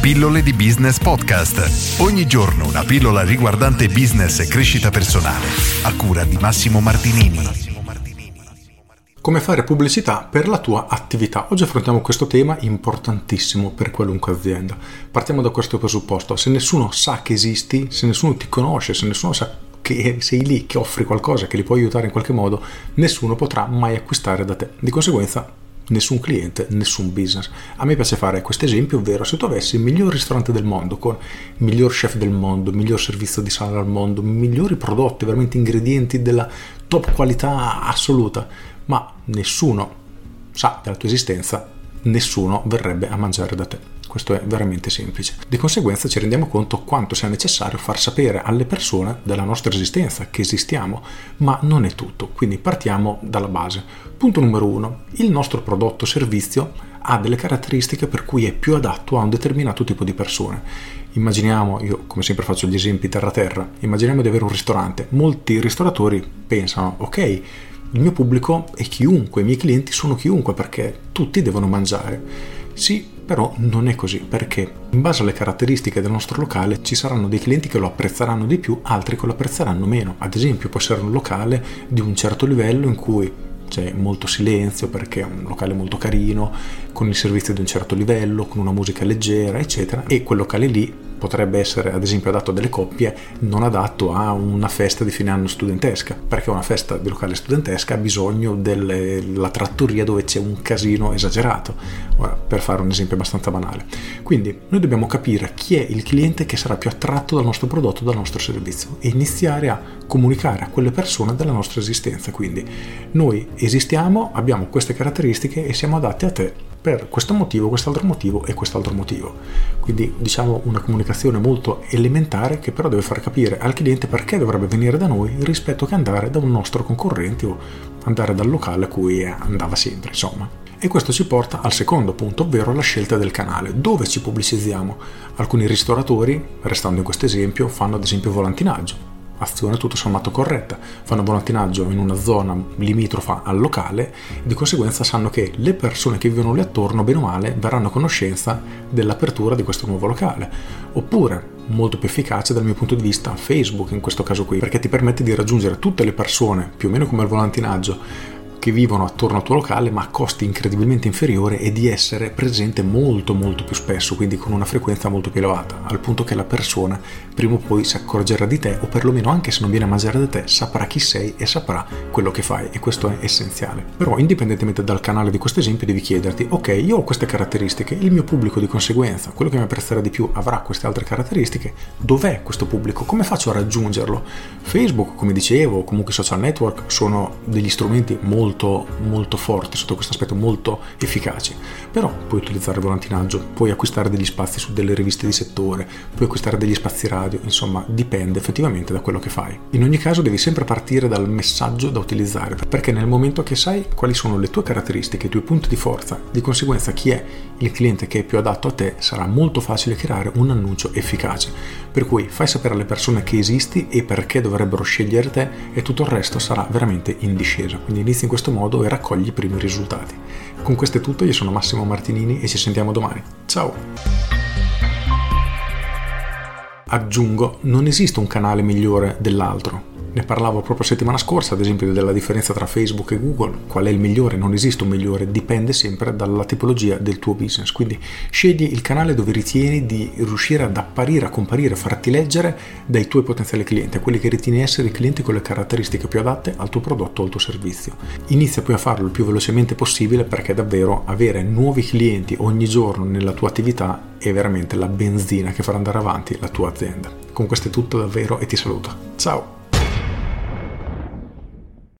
Pillole di Business Podcast. Ogni giorno una pillola riguardante business e crescita personale. A cura di Massimo Martinini. Come fare pubblicità per la tua attività? Oggi affrontiamo questo tema importantissimo per qualunque azienda. Partiamo da questo presupposto. Se nessuno sa che esisti, se nessuno ti conosce, se nessuno sa che sei lì, che offri qualcosa che li può aiutare in qualche modo, nessuno potrà mai acquistare da te. Di conseguenza nessun cliente, nessun business. A me piace fare questo esempio, ovvero se tu avessi il miglior ristorante del mondo, con il miglior chef del mondo, il miglior servizio di sala al mondo, migliori prodotti, veramente ingredienti della top qualità assoluta, ma nessuno sa della tua esistenza, nessuno verrebbe a mangiare da te. Questo è veramente semplice. Di conseguenza ci rendiamo conto quanto sia necessario far sapere alle persone della nostra esistenza, che esistiamo, ma non è tutto. Quindi partiamo dalla base. Punto numero uno. Il nostro prodotto o servizio ha delle caratteristiche per cui è più adatto a un determinato tipo di persone. Immaginiamo, io come sempre faccio gli esempi terra-terra, immaginiamo di avere un ristorante. Molti ristoratori pensano, ok, il mio pubblico è chiunque, i miei clienti sono chiunque perché tutti devono mangiare. Sì, però non è così perché in base alle caratteristiche del nostro locale ci saranno dei clienti che lo apprezzeranno di più, altri che lo apprezzeranno meno. Ad esempio può essere un locale di un certo livello in cui c'è molto silenzio perché è un locale molto carino, con il servizio di un certo livello, con una musica leggera, eccetera, e quel locale lì potrebbe essere ad esempio adatto a delle coppie, non adatto a una festa di fine anno studentesca, perché una festa di locale studentesca ha bisogno della trattoria dove c'è un casino esagerato, per fare un esempio abbastanza banale. Quindi noi dobbiamo capire chi è il cliente che sarà più attratto dal nostro prodotto, dal nostro servizio e iniziare a comunicare a quelle persone della nostra esistenza. Quindi noi esistiamo, abbiamo queste caratteristiche e siamo adatti a te per questo motivo, quest'altro motivo e quest'altro motivo. Quindi diciamo una comunicazione molto elementare che però deve far capire al cliente perché dovrebbe venire da noi rispetto che andare da un nostro concorrente o andare dal locale a cui andava sempre, insomma. E questo ci porta al secondo punto, ovvero la scelta del canale. Dove ci pubblicizziamo? Alcuni ristoratori, restando in questo esempio, fanno ad esempio volantinaggio azione tutto sommato corretta, fanno volantinaggio in una zona limitrofa al locale e di conseguenza sanno che le persone che vivono lì attorno, bene o male, verranno a conoscenza dell'apertura di questo nuovo locale. Oppure, molto più efficace dal mio punto di vista, Facebook in questo caso qui, perché ti permette di raggiungere tutte le persone, più o meno come il volantinaggio, che vivono attorno al tuo locale ma a costi incredibilmente inferiori e di essere presente molto molto più spesso, quindi con una frequenza molto più elevata, al punto che la persona prima o poi si accorgerà di te o perlomeno anche se non viene a mangiare da te saprà chi sei e saprà quello che fai e questo è essenziale. Però indipendentemente dal canale di questo esempio devi chiederti ok io ho queste caratteristiche, il mio pubblico di conseguenza, quello che mi apprezzerà di più avrà queste altre caratteristiche, dov'è questo pubblico? Come faccio a raggiungerlo? Facebook come dicevo o comunque social network sono degli strumenti molto molto, molto forti sotto questo aspetto, molto efficaci. Però puoi utilizzare il volantinaggio, puoi acquistare degli spazi su delle riviste di settore, puoi acquistare degli spazi radio, insomma dipende effettivamente da quello che fai. In ogni caso devi sempre partire dal messaggio da utilizzare, perché nel momento che sai quali sono le tue caratteristiche, i tuoi punti di forza, di conseguenza chi è il cliente che è più adatto a te, sarà molto facile creare un annuncio efficace. Per cui fai sapere alle persone che esisti e perché dovrebbero scegliere te e tutto il resto sarà veramente in discesa. Quindi inizi in questo questo modo e raccogli i primi risultati. Con questo è tutto, io sono Massimo Martinini e ci sentiamo domani. Ciao! Aggiungo, non esiste un canale migliore dell'altro ne parlavo proprio settimana scorsa, ad esempio, della differenza tra Facebook e Google. Qual è il migliore? Non esiste un migliore, dipende sempre dalla tipologia del tuo business. Quindi scegli il canale dove ritieni di riuscire ad apparire, a comparire, a farti leggere dai tuoi potenziali clienti, a quelli che ritieni essere i clienti con le caratteristiche più adatte al tuo prodotto o al tuo servizio. Inizia poi a farlo il più velocemente possibile perché davvero avere nuovi clienti ogni giorno nella tua attività è veramente la benzina che farà andare avanti la tua azienda. Con questo è tutto davvero e ti saluto. Ciao!